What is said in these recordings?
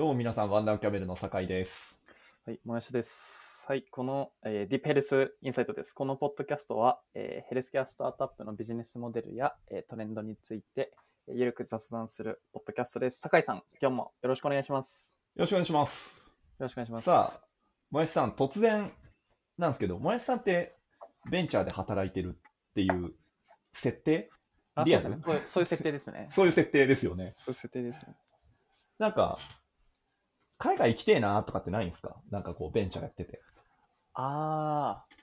どうも皆さん、ワンダーキャメルの酒井です。はい、もやしです。はい、この、えーディープヘルスインサイトです。このポッドキャストは、えーヘルスケアスタートアップのビジネスモデルや、えートレンドについて、えーゆるく雑談するポッドキャストです。酒井さん、今日もよろしくお願いします。よろしくお願いします。よろしくお願いします。さあ、もやしさん、突然なんですけど、もやしさんってベンチャーで働いてるっていう設定？あリアル？そうですねそういう設定ですね。そういう設定ですよね。そういう設定ですね。なんか、海外行きてえなとかってないんですか？なんかこう、ベンチャーやってて。あー。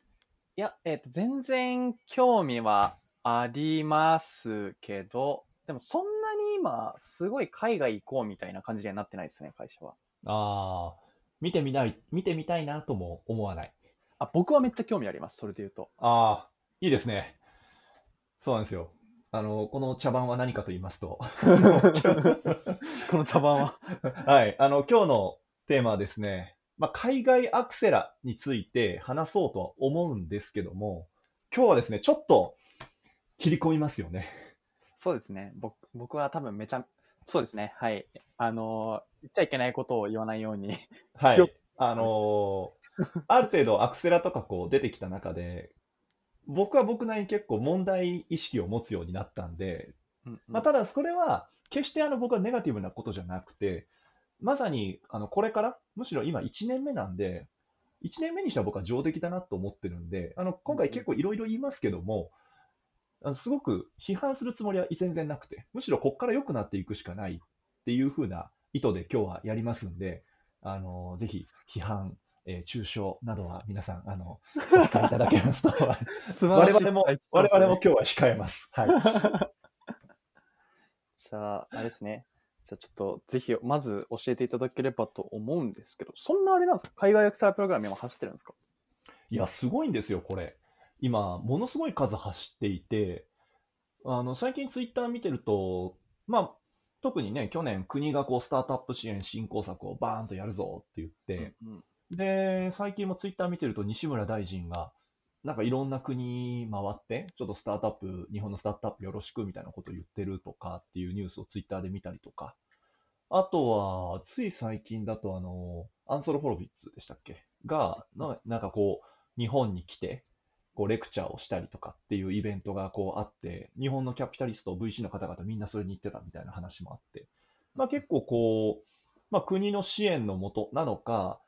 いや、えっ、と、全然興味はありますけど、でもそんなに今、すごい海外行こうみたいな感じにはなってないですね、会社は。ああ、見てみない、見てみたいなとも思わない。あ、僕はめっちゃ興味あります、それで言うと。ああ、いいですね。そうなんですよ。あの、この茶番は何かと言いますと、この茶番は。はい。あの、今日のテーマはですね、まあ、海外アクセラについて話そうとは思うんですけども、今日はですね、ちょっと切り込みますよね。そうですね。僕僕は多分めちゃ、そうですね。はい。あのー言っちゃいけないことを言わないように。はい。あのーある程度アクセラとかこう出てきた中で、僕は僕なりに結構問題意識を持つようになったんで、まあ、ただ、それは、決してあの僕はネガティブなことじゃなくて、まさにあのこれから、むしろ今1年目なんで、1年目にしては僕は上出来だなと思ってるんで、あの今回結構いろいろ言いますけども、あのすごく批判するつもりは全然なくて、むしろここから良くなっていくしかないっていう風な意図で今日はやりますんで、あのぜひ批判、えー中傷などは皆さん、あの、おいただけますと、素我々も、我々も今日は控えます。はい。じゃあ、あれですね。じゃあちょっと、ぜひ、まず教えていただければと思うんですけど、そんなあれなんですか？海外アクセラプログラム今走ってるんですか？いや、すごいんですよ、これ。今、ものすごい数走っていて、あの、最近ツイッター見てると、まあ、特にね、去年国がこう、スタートアップ支援振興策をバーンとやるぞって言って、うんうんで、最近もツイッター見てると西村大臣が、なんかいろんな国回って、ちょっとスタートアップ、日本のスタートアップよろしくみたいなことを言ってるとかっていうニュースをツイッターで見たりとか、あとは、つい最近だと、あの、アンソロ・ホロビッツでしたっけ？が、ななんかこう、日本に来て、こう、レクチャーをしたりとかっていうイベントがこうあって、日本のキャピタリスト、VC の方々みんなそれに行ってたみたいな話もあって、まあ結構こう、まあ国の支援のもとなのか、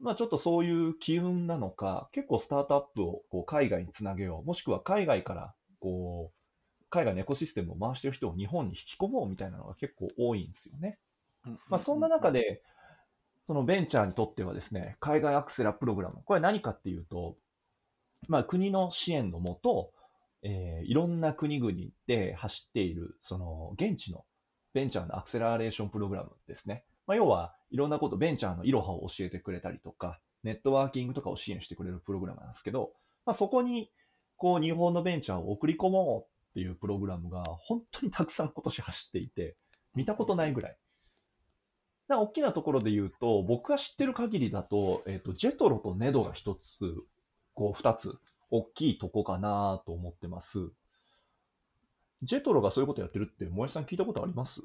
まあちょっとそういう機運なのか、結構スタートアップをこう海外につなげよう、もしくは海外からこう、海外のエコシステムを回してる人を日本に引き込もうみたいなのが結構多いんですよね。まあ、そんな中、で、そのベンチャーにとってはですね、海外アクセラプログラム、これ何かっていうと、まあ、国の支援のもと、えーいろんな国々で走っている、その現地のベンチャーのアクセラレーションプログラムですね。まあ、要はいろんなこと、ベンチャーのいろはを教えてくれたりとか、ネットワーキングとかを支援してくれるプログラムなんですけど、まあ、そこにこう日本のベンチャーを送り込もうっていうプログラムが本当にたくさん今年走っていて、見たことないぐらい。な大きなところで言うと、僕が知ってる限りだと、えっ、と、ジェトロとネドが一つ、こう二つ、大きいとこかなと思ってます。ジェトロがそういうことやってるって、もえさん聞いたことあります？い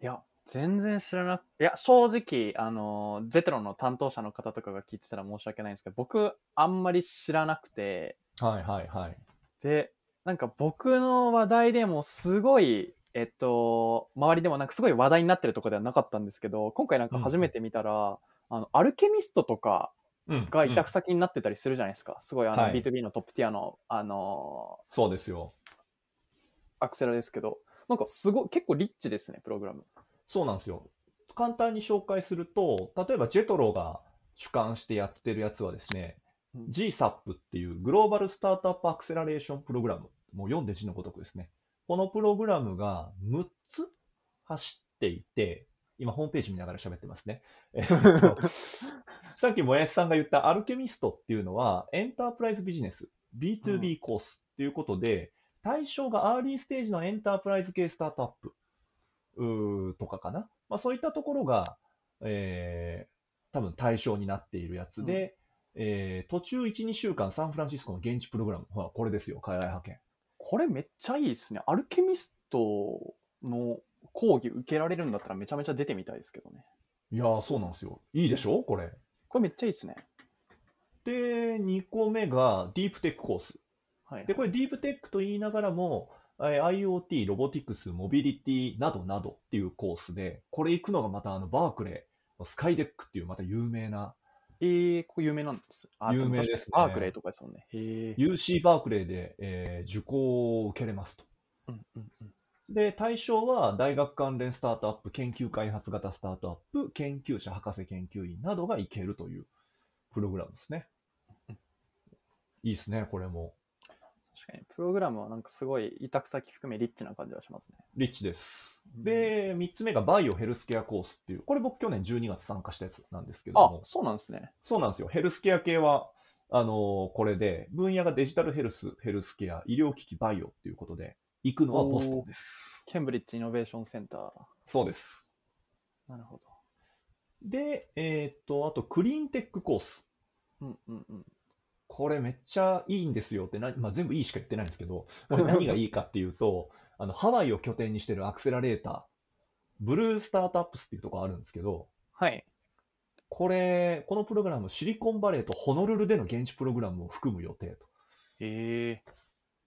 や、全然知らなくいや、正直、あの、ゼトロの担当者の方とかが聞いてたら申し訳ないんですけど、僕、あんまり知らなくて、はいはいはい。で、なんか僕の話題でもすごい、えっと、周りでもなんかすごい話題になってるとこではなかったんですけど、今回なんか初めて見たら、あの、アルケミストとかうん。が委うん託先になってたりするじゃないですか。すごいあの、はい B2B のトップティアの、あのそうですよ。アクセラですけど、なんかすごい、結構リッチですね、プログラム。そうなんですよ。簡単に紹介すると、例えばジェトロが主管してやってるやつはですね、うん GSAP っていうグローバルスタートアップアクセラレーションプログラム。もう読んで字のごとくですね。このプログラムが6つ走っていて、今ホームページ見ながら喋ってますね。えっと さっきもやしさんが言ったアルケミストっていうのはエンタープライズビジネス、B2B コースっていうことで、対象がアーリーステージのエンタープライズ系スタートアップとかかな。まあ、そういったところが、えー多分対象になっているやつで、えー途中1、2週間サンフランシスコの現地プログラム。ほら、これですよ、海外派遣。これめっちゃいいですね。アルケミストの講義受けられるんだったらめちゃめちゃ出てみたいですけどね。いやー、そうなんですよ。いいでしょ？これ。これめっちゃいいですね。で、2個目がディープテックコース。はい。で、これディープテックと言いながらも、えー IoT、ロボティクス、モビリティなどなどっていうコースで、これ行くのがまたあのバークレーのスカイデックっていうまた有名な、えー、ここ有名なんです。あ有名ですねバークレーとかですもんね。へえ。UC バークレーで、えー受講を受けれますと。うんうんうん。で、対象は大学関連スタートアップ、研究開発型スタートアップ、研究者、博士研究員などが行けるというプログラムですね。いいですね、これも。確かに、プログラムはなんかすごい委託先含めリッチな感じはしますね。リッチです。で、3つ目がバイオヘルスケアコースっていう、これ僕去年12月参加したやつなんですけども、、あそうなんですね。そうなんですよ。ヘルスケア系は、あのこれで、分野がデジタルヘルス、ヘルスケア、医療機器、バイオっていうことで、行くのはボストンです。ケンブリッジイノベーションセンター。そうです。なるほど。で、えっと、あと、クリーンテックコース。うんうんうん。これめっちゃいいんですよってな、まあ、全部いいしか言ってないんですけど、これ何がいいかっていうと、あの、ハワイを拠点にしてるアクセラレーター、ブルースタートアップスっていうところあるんですけど、はい。これ、このプログラム、シリコンバレーとホノルルでの現地プログラムを含む予定と。へえ。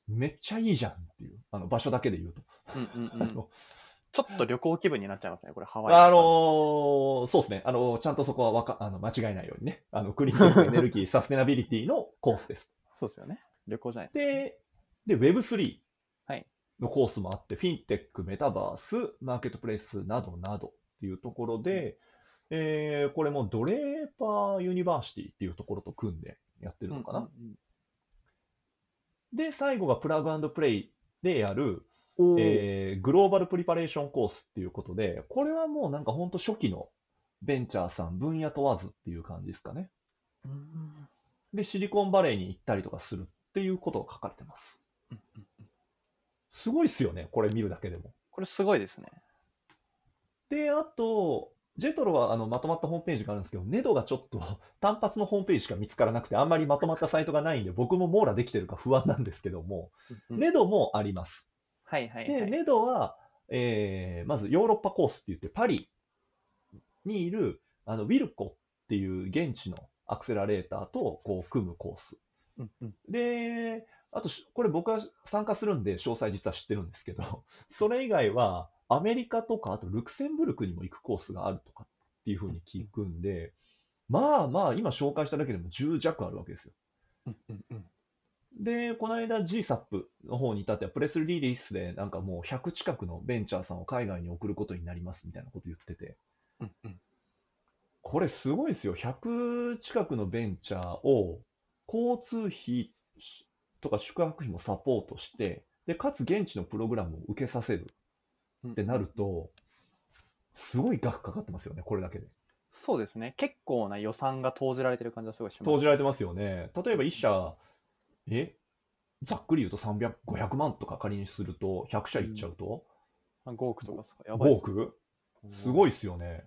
めっちゃいいじゃんっていう、あの場所だけで言うと。うんうんうん。ちょっと旅行気分になっちゃいますね、これ、ハワイ。あのーそうですね、あのちゃんとそこはわかあの間違えないようにね、あのクリーンエネルギー、サステナビリティのコースです。そうですよね。旅行じゃないですで、で Web3 はい。のコースもあって、フィンテック、メタバース、マーケットプレイスなどなどっていうところで、えーこれもドレーパーユニバーシティっていうところと組んでやってるのかな。うんうんで、最後がプラグプレイでやる、うん、えーグローバルプリパレーションコースっていうことで、これはもうなんか本当初期のベンチャーさん、分野問わずっていう感じですかね。うんで、シリコンバレーに行ったりとかするっていうことが書かれてます。すごいっすよね、これ見るだけでも。これすごいですね。で、あと、ジェトロはあのまとまったホームページがあるんですけど、ネドがちょっと単発のホームページしか見つからなくて、あんまりまとまったサイトがないんで、僕も網羅できてるか不安なんですけども、うんネドもあります。はいはいはで、い。ネドは、えーまずヨーロッパコースって言って、パリにいるあのウィルコっていう現地のアクセラレーターとこう組むコース。うんうんで、あとし、これ僕は参加するんで、詳細実は知ってるんですけど、それ以外は、アメリカとか、あとルクセンブルクにも行くコースがあるとかっていうふうに聞くんで、まあまあ、今紹介しただけでも10弱あるわけですよ。うんうんうんで、この間 GSAP の方に至っては、プレスリリースで、なんかもう100近くのベンチャーさんを海外に送ることになりますみたいなこと言ってて、うんうんこれすごいですよ。100近くのベンチャーを交通費とか宿泊費もサポートして、で、かつ現地のプログラムを受けさせるうんってなると、すごい額かかってますよね、これだけで。そうですね。結構な予算が投じられてる感じはすごいします。投じられてますよね。例えば1社、え？ざっくり言うと300、500万とか仮にすると、100社いっちゃうと、あ5億とかですかやばい5っす億すごい。いですよね。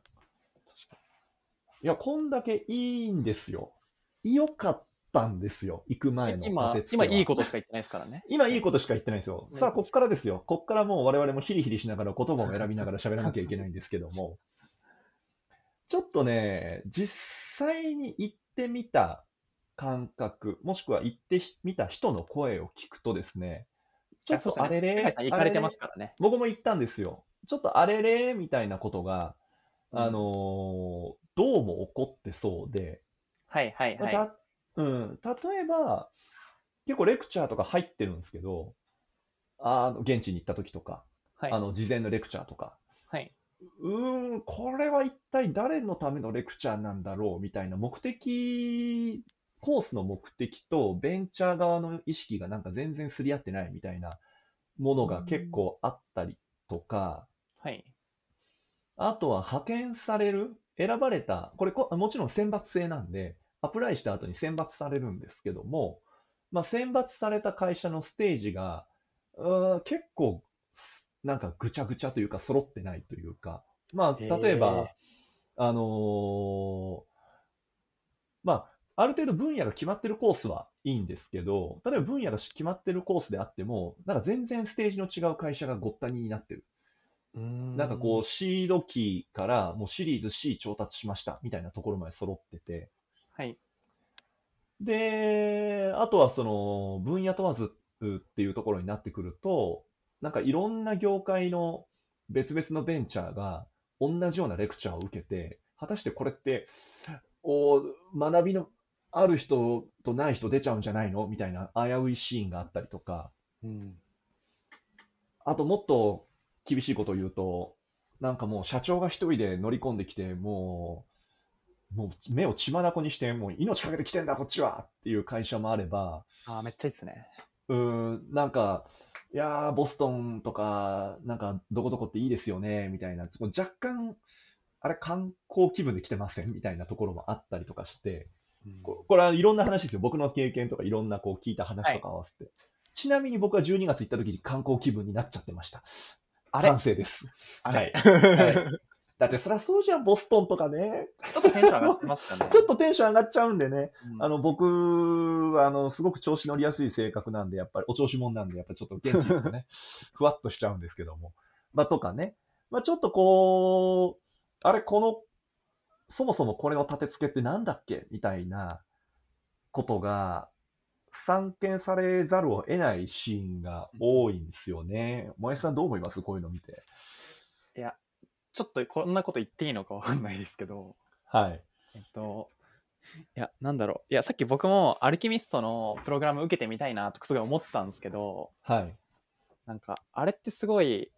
いや、こんだけいいんですよ。良かったんですよ、行く前のに今今いいことしか言ってないですからね。今いいことしか言ってないんですよ。ねさあ、こっからですよ。こっからもう我々もヒリヒリしながら言葉を選びながら喋らなきゃいけないんですけども、ちょっとね、実際に行ってみた感覚、もしくは行ってみた人の声を聞くとですね、ちょっとあれれ、高橋さん行かれてますからね。僕も行ったんですよ。ちょっとあれれみたいなことが、うんあのーどうも起こってそうで、はいはいはい。たうん、例えば、結構レクチャーとか入ってるんですけど、あの現地に行った時とか、はいあの事前のレクチャーとか、はい。うーん、これは一体誰のためのレクチャーなんだろうみたいな目的、コースの目的とベンチャー側の意識がなんか全然すり合ってないみたいなものが結構あったりとか、はい。あとは派遣される、選ばれた、これこもちろん選抜制なんで、アプライした後に選抜されるんですけども、まあ、選抜された会社のステージが、う結構、すなんかぐちゃぐちゃというか、揃ってないというか、まあ、例えば、あのーまあ、ある程度分野が決まってるコースはいいんですけど、例えば分野が決まってるコースであっても、なんか全然ステージの違う会社がごったにになってる。なんかこう、シード機からもうシリーズ C 調達しましたみたいなところまで揃ってて、はい。で、あとはその分野問わずっていうところになってくると、なんかいろんな業界の別々のベンチャーが同じようなレクチャーを受けて、果たしてこれって、お学びのある人とない人出ちゃうんじゃないの？みたいな危ういシーンがあったりとか、うん。あともっと厳しいことを言うと、なんかもう社長が一人で乗り込んできて、もう、もう目を血眼にして、もう命かけてきてんだ、こっちはっていう会社もあれば、ああ、めっちゃいいっすね。うーん、なんか、いやー、ボストンとか、なんか、どこどこっていいですよね、みたいな、若干、あれ、観光気分で来てません？みたいなところもあったりとかして、うんここれはいろんな話ですよ。僕の経験とかいろんなこう聞いた話とか合わせて。ちなみに僕は12月行った時に観光気分になっちゃってました。あれ？反省です。はい はいだってそりゃそうじゃん、ボストンとかね。ちょっとテンション上がってますかね。ちょっとテンション上がっちゃうんでね。うんあの、僕は、あの、すごく調子乗りやすい性格なんで、やっぱり、お調子者なんで、やっぱりちょっと現地行くとね、ふわっとしちゃうんですけども。まあ、とかね。まあ、ちょっとこう、あれ、この、そもそもこれの立て付けってなんだっけ？みたいなことが、散見されざるを得ないシーンが多いんですよね。萌えさんどう思います？こういうの見て。いや、ちょっとこんなこと言っていいのかわかんないですけど、はい。えっと、いや、なんだろう。いや、さっき僕もアルキミストのプログラム受けてみたいなとすごい思ってたんですけど、はい。なんか、あれってすごい、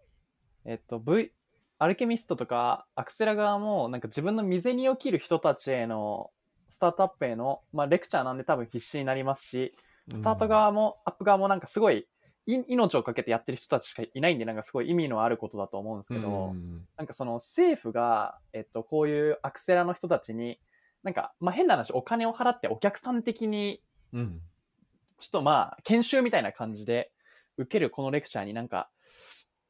えっと、V、アルケミストとかアクセラ側も、なんか自分の未然に起きる人たちへの、スタートアップへの、まあ、レクチャーなんで多分必死になりますし、スタート側も、アップ側もなんかすごい、い命をかけてやってる人たちしかいないんで、なんかすごい意味のあることだと思うんですけど、うんなんかその政府が、えっと、こういうアクセラの人たちに、なんか、まあ、変な話、お金を払ってお客さん的に、うん。ちょっとまあ、研修みたいな感じで受けるこのレクチャーになんか、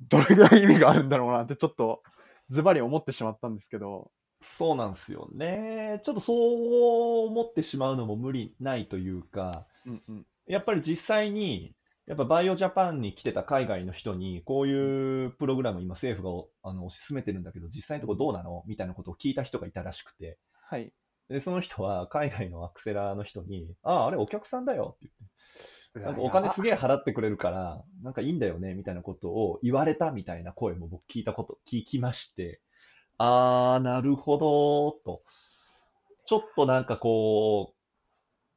どれぐらい意味があるんだろうなってちょっと、ズバリ思ってしまったんですけど、そうなんですよね。ちょっとそう思ってしまうのも無理ないというか、うんうん。やっぱり実際に、やっぱバイオジャパンに来てた海外の人に、こういうプログラム今政府があの推し進めてるんだけど、実際のところどうなのみたいなことを聞いた人がいたらしくて、はい。で、その人は海外のアクセラーの人に、ああ、あれお客さんだよって言って、なんかお金すげえ払ってくれるから、なんかいいんだよね、みたいなことを言われたみたいな声も僕聞いたこと、聞きまして、あー、なるほど、と。ちょっとなんかこう、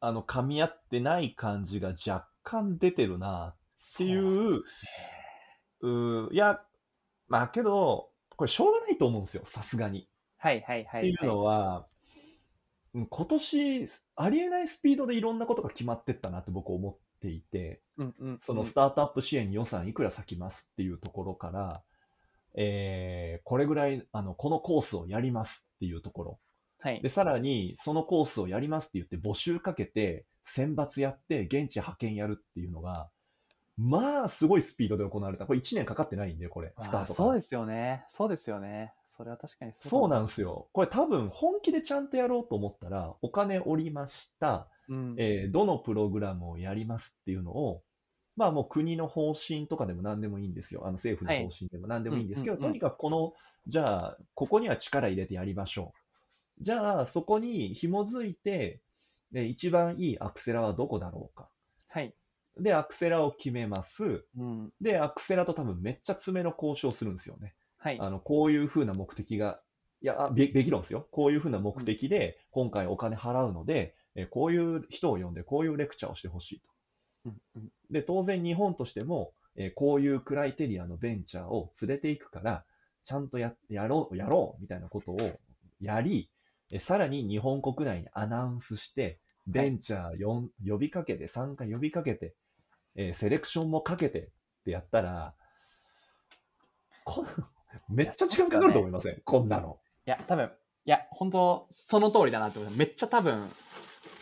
あの、噛み合ってない感じが若干出てるな、っていそうう、いや、まあけど、これしょうがないと思うんですよ、さすがに。はいはいはい。っていうのは、うん今年、ありえないスピードでいろんなことが決まってったなって僕思っていて、うんうん。そのスタートアップ支援に予算いくら割きますっていうところから、えーこれぐらい、あの、このコースをやりますっていうところ。はいで、。さらに、そのコースをやりますって言って募集かけて、選抜やって、現地派遣やるっていうのが、まあ、すごいスピードで行われた。これ1年かかってないんで、これ、スタートから。そうですよね。そうですよね。それは確かにそう。そうなんですよ。これ多分本気でちゃんとやろうと思ったら、お金おりました、うん。えーどのプログラムをやりますっていうのを、まあもう国の方針とかでも何でもいいんですよ。あの政府の方針でも何でもいいんですけど、うんうんうんとにかくこの、じゃあ、ここには力入れてやりましょう。じゃあ、そこに紐づいて、で一番いいアクセラはどこだろうか。はい。で、アクセラを決めます。うん。で、アクセラと多分めっちゃ詰めの交渉するんですよね。はい。あの、こういうふうな目的が、いや、あべべき論ですよ。こういうふうな目的で、今回お金払うので、えこういう人を呼んで、こういうレクチャーをしてほしいと。うんうんで、当然日本としても、えこういうクライテリアのベンチャーを連れていくから、ちゃんとややろう、やろう、みたいなことをやり、えさらに日本国内にアナウンスして、ベンチャー呼ん呼びかけて、参加呼びかけて、えーセレクションもかけてってやったら、こ めっちゃ時間かかると思いません、こんなの。いや、多分、いや、本当その通りだなって思います。めっちゃ多分、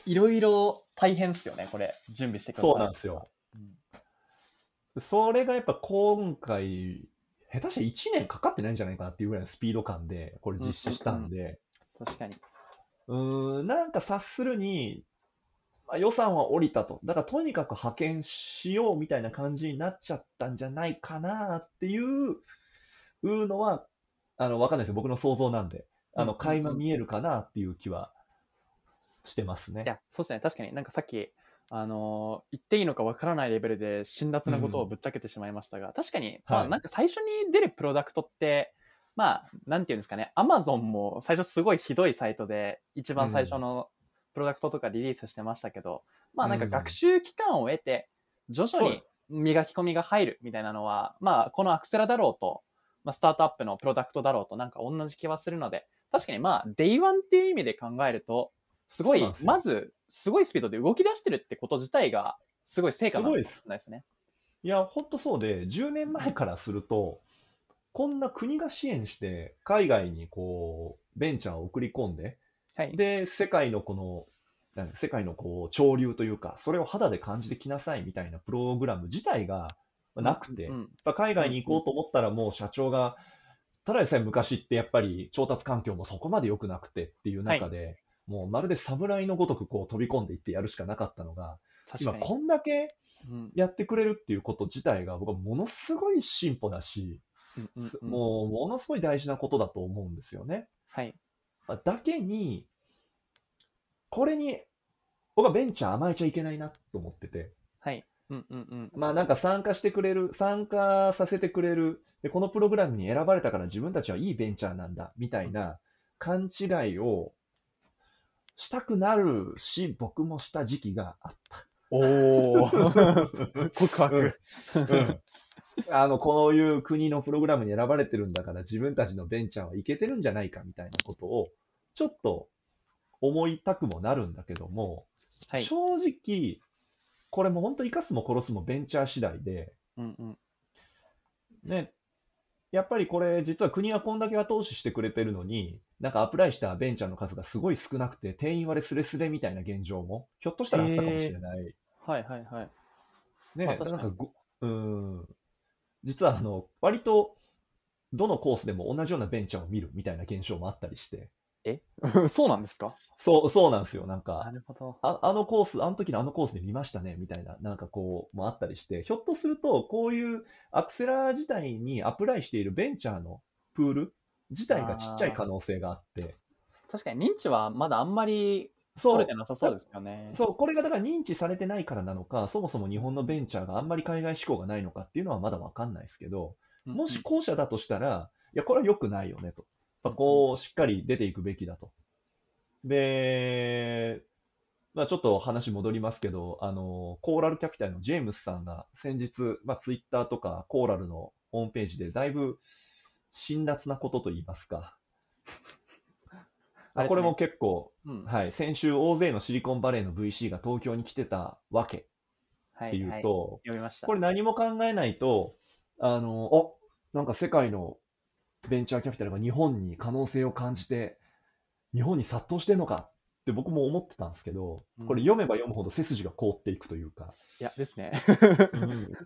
いろいろ大変っすよね、これ。準備してください。そうなんですよ。うん。それがやっぱ今回、下手して1年かかってないんじゃないかなっていうぐらいのスピード感で、これ実施したんで、確かに。うーん、なんか察するに、まあ、予算は降りたと。だからとにかく派遣しようみたいな感じになっちゃったんじゃないかなっていう、ううのは、あの、わかんないですよ。僕の想像なんで。あの、うんうんうん垣間見えるかなっていう気はしてますね。いや、そうですね。確かになんかさっき、あのー言っていいのかわからないレベルで辛辣なことをぶっちゃけてしまいましたが、確かに、まあはいなんか最初に出るプロダクトって、まあ、なんていうんですかね、アマゾンも最初すごいひどいサイトで、一番最初のプロダクトとかリリースしてましたけど、まあなんか学習期間を得て、徐々に磨き込みが入るみたいなのは、まあこのアクセラだろうと、まあ、スタートアップのプロダクトだろうとなんか同じ気はするので、確かにまあ、 Day One っていう意味で考えると、すごいまず、すごいスピードで動き出してるってこと自体が、すごい成果なんですですね。いや、ほんとそうで、10年前からすると、こんな国が支援して、海外にこう、ベンチャーを送り込んで、はい。で、世界のこの、なん世界のこう、潮流というか、それを肌で感じてきなさいみたいなプログラム自体がなくて、うんやっぱ海外に行こうと思ったらもう社長が、ただでさえ昔ってやっぱり調達環境もそこまで良くなくてっていう中で、もうまるで侍のごとくこう飛び込んでいってやるしかなかったのが。今こんだけうんやってくれるっていうこと自体が僕はものすごい進歩だし、うんうんうんもうものすごい大事なことだと思うんですよね。はい。まあだけに、これに僕はベンチャー甘えちゃいけないなと思ってて、はい。うんうんうん。まあなんか参加してくれる、参加させてくれる、でこのプログラムに選ばれたから自分たちはいいベンチャーなんだみたいな勘違いをしたくなるし、僕もした時期があった。おー。告白。うんあの、こういう国のプログラムに選ばれてるんだから自分たちのベンチャーはいけてるんじゃないかみたいなことをちょっと思いたくもなるんだけども、はい。正直、これも本当生かすも殺すもベンチャー次第で、うんうん。ね、やっぱりこれ実は国はこんだけ後押ししてくれてるのに、なんかアプライしたベンチャーの数がすごい少なくて、定員割れスレスレみたいな現状も、ひょっとしたらあったかもしれない。はいはいはい。ね、まあなんかご、うん、実はあの、割と、どのコースでも同じようなベンチャーを見るみたいな現象もあったりして、え？そうなんですか？そう、そうなんですよ。なんなか、るほど。ああのコース、あの時のあのコースで見ましたね、みたいな、なんかこう、もあったりして、ひょっとすると、こういうアクセラ自体にアプライしているベンチャーのプール自体がちっちゃい可能性があって、確かに認知はまだあんまりそう取れてなさそうですよね。そう、これがだから認知されてないからなのか、そもそも日本のベンチャーがあんまり海外志向がないのかっていうのはまだわかんないですけど、うんもし後者だとしたら、いや、これは良くないよねと。やっぱこう、しっかり出ていくべきだと。で、まあちょっと話戻りますけど、あの、コーラルキャピタルのジェームスさんが先日、まあツイッターとかコーラルのホームページでだいぶ辛辣なことと言いますか、これも結構、うんはい、先週大勢のシリコンバレーの VC が東京に来てたわけはっていうはい、と、読みました。これ何も考えないと、あの、お、なんか世界のベンチャーキャピタルが日本に可能性を感じて、日本に殺到してんのかって僕も思ってたんですけど、これ読めば読むほど背筋が凍っていくというか、いや、ですね。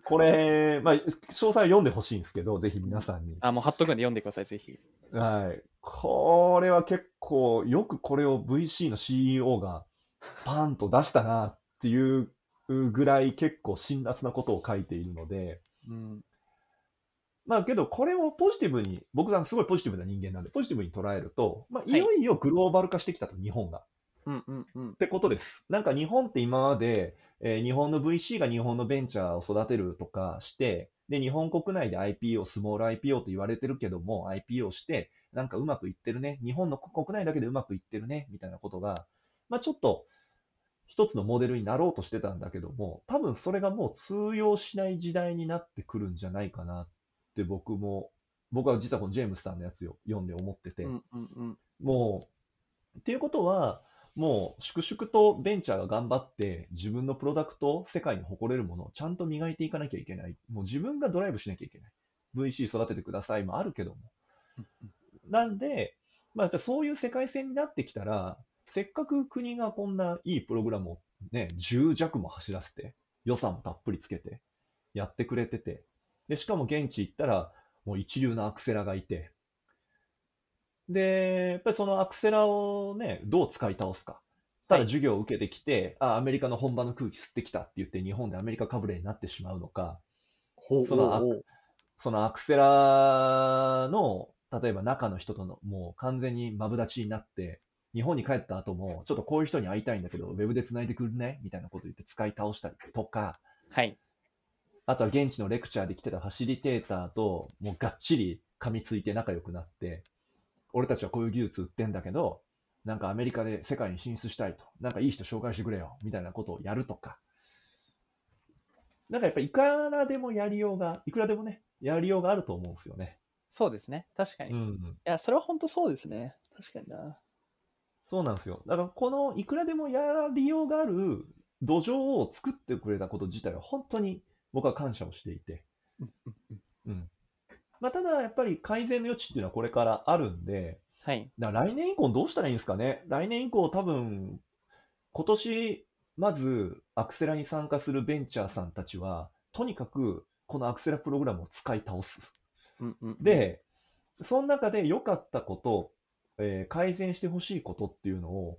これ、まあ、詳細は読んでほしいんですけど、ぜひ皆さんに。あ、もう貼っとくんで読んでください、ぜひ。はい。これは結構、よくこれを VC の CEO がパーンと出したなっていうぐらい結構辛辣なことを書いているので、うん。まあけどこれをポジティブに、僕さんすごいポジティブな人間なんで、ポジティブに捉えると、まあいよいよグローバル化してきたと、日本が。うんうんうんっ。てことです。なんか日本って今まで、えー日本の VC が日本のベンチャーを育てるとかして、で、日本国内で IPO、スモール IPO と言われてるけども、IPO して、なんかうまくいってるね、日本の国内だけでうまくいってるね、みたいなことが、まあちょっと、一つのモデルになろうとしてたんだけども、多分それがもう通用しない時代になってくるんじゃないかなって僕も、僕は実はこのジェームスさんのやつを読んで思ってて、うんうんうん。もう、っていうことは、もう粛々とベンチャーが頑張って自分のプロダクト、世界に誇れるものをちゃんと磨いていかなきゃいけない。もう自分がドライブしなきゃいけない。VC 育ててくださいもあるけども。なんで、まあ、そういう世界線になってきたら、せっかく国がこんないいプログラムをね、10弱も走らせて、予算もたっぷりつけて、やってくれてて、で、しかも現地行ったら、もう一流のアクセラがいて、で、やっぱりそのアクセラをね、どう使い倒すか。ただはい授業を受けてきて、あ、アメリカの本場の空気吸ってきたって言って、日本でアメリカかぶれになってしまうのか、そのそのアクセラの、例えば中の人とのもう完全にマブダチになって、日本に帰った後も、ちょっとこういう人に会いたいんだけど、ウェブで繋いでくるね？みたいなこと言って使い倒したりとか、はい。あとは現地のレクチャーで来てたファシリテーターと、もうがっちり噛みついて仲良くなって、俺たちはこういう技術売ってんだけど、なんかアメリカで世界に進出したいと。なんかいい人紹介してくれよ。みたいなことをやるとか。なんかやっぱりいくらでもやりようが、いくらでもね、やりようがあると思うんですよね。そうですね。確かに。いん。や、それは本当そうですね。確かにな。そうなんですよ。だからこのいくらでもやりようがある土壌を作ってくれたこと自体は本当に僕は感謝をしていて。うんうんうんうん。まあ、ただやっぱり改善の余地っていうのはこれからあるんで、はい。だから来年以降どうしたらいいんですかね。来年以降多分、今年、まずアクセラに参加するベンチャーさんたちは、とにかくこのアクセラプログラムを使い倒す。うんうんうん、で、その中で良かったこと、えー改善してほしいことっていうのを、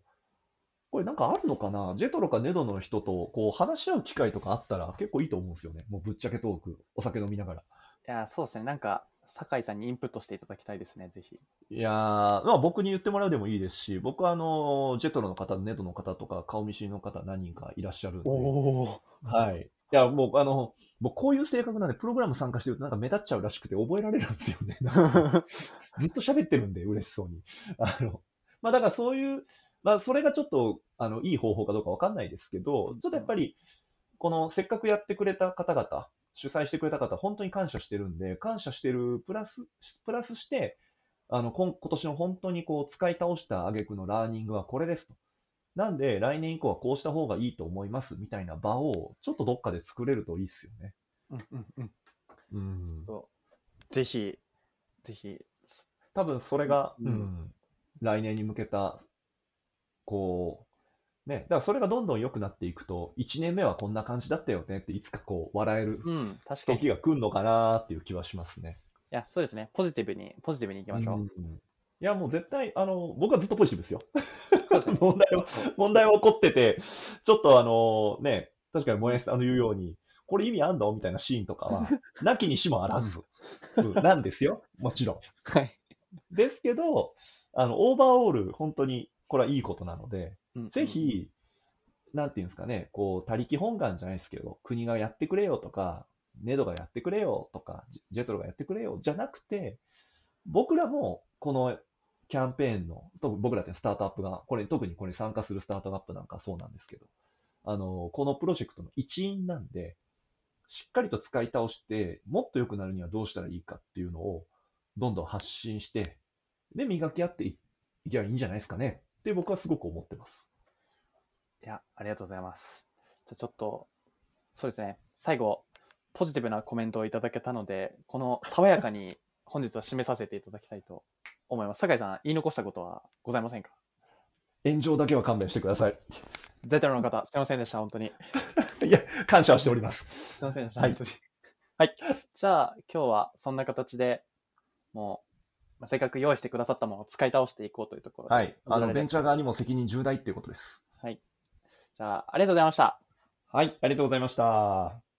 これなんかあるのかな？ジェトロかネドの人とこう話し合う機会とかあったら結構いいと思うんですよね。もうぶっちゃけトーク、お酒飲みながら。いや、そうですね。なんか、酒井さんにインプットしていただきたいですね、ぜひ。いやー、まあ僕に言ってもらうでもいいですし、僕はあの、ジェトロの方、ネドの方とか、顔見知りの方何人かいらっしゃるんで、お。はい。いや、もうあの、僕こういう性格なんで、プログラム参加してるとなんか目立っちゃうらしくて覚えられるんですよね。ずっと喋ってるんで、嬉しそうに。あの、まあだからそういう、まあそれがちょっと、あの、いい方法かどうかわかんないですけど、ちょっとやっぱり、このせっかくやってくれた方々、主催してくれた方、本当に感謝してるんで、感謝してるプラス、プラスして、あの、今今年の本当にこう、使い倒した挙句のラーニングはこれですと。なんで、来年以降はこうした方がいいと思いますみたいな場を、ちょっとどっかで作れるといいっすよね。うんうんうん。うん。そう。ぜひ、ぜひ、多分それが、うんうん来年に向けた、こう、ね、だからそれがどんどん良くなっていくと、1年目はこんな感じだったよねって、いつかこう、笑えるうん、確かに。い時が来るのかなっていう気はしますね。や、そうですね。ポジティブに、ポジティブにいきましょう。うんいや、もう絶対、あの、僕はずっとポジティブですよ。問題は、問題は起こってて、ちょっとあの、ね、確かにモヤシさんの言うように、これ意味あんのみたいなシーンとかは、なきにしもあらず、うんなんですよ。もちろん。はい。ですけど、あの、オーバーオール、本当に、これはいいことなので、うんぜ、ひ、なんていうんですかね、こう、他力本願じゃないですけど、国がやってくれよとか、ネドがやってくれよとか、ジジェトロがやってくれよじゃなくて、僕らもこのキャンペーンの、特に僕らってスタートアップが、これ特にこれ参加するスタートアップなんかそうなんですけど、あの、このプロジェクトの一員なんで、しっかりと使い倒して、もっと良くなるにはどうしたらいいかっていうのを、どんどん発信して、で、磨き合っていいけばいいんじゃないですかね。って僕はすごく思ってます。いや、ありがとうございます。じゃちょっと、そうですね。最後、ポジティブなコメントをいただけたので、この爽やかに本日は締めさせていただきたいと思います。酒井さん、言い残したことはございませんか？炎上だけは勘弁してください。ゼテロの方、すいませんでした、本当に。いや、感謝はしております。すいませんでした、はい本当に。はい。じゃあ、今日はそんな形でもう、まあ、せっかく用意してくださったものを使い倒していこうというところで。はい。あの、ベンチャーが。側にも責任重大っていうことです。はい。じゃあ、ありがとうございました。はい。ありがとうございました。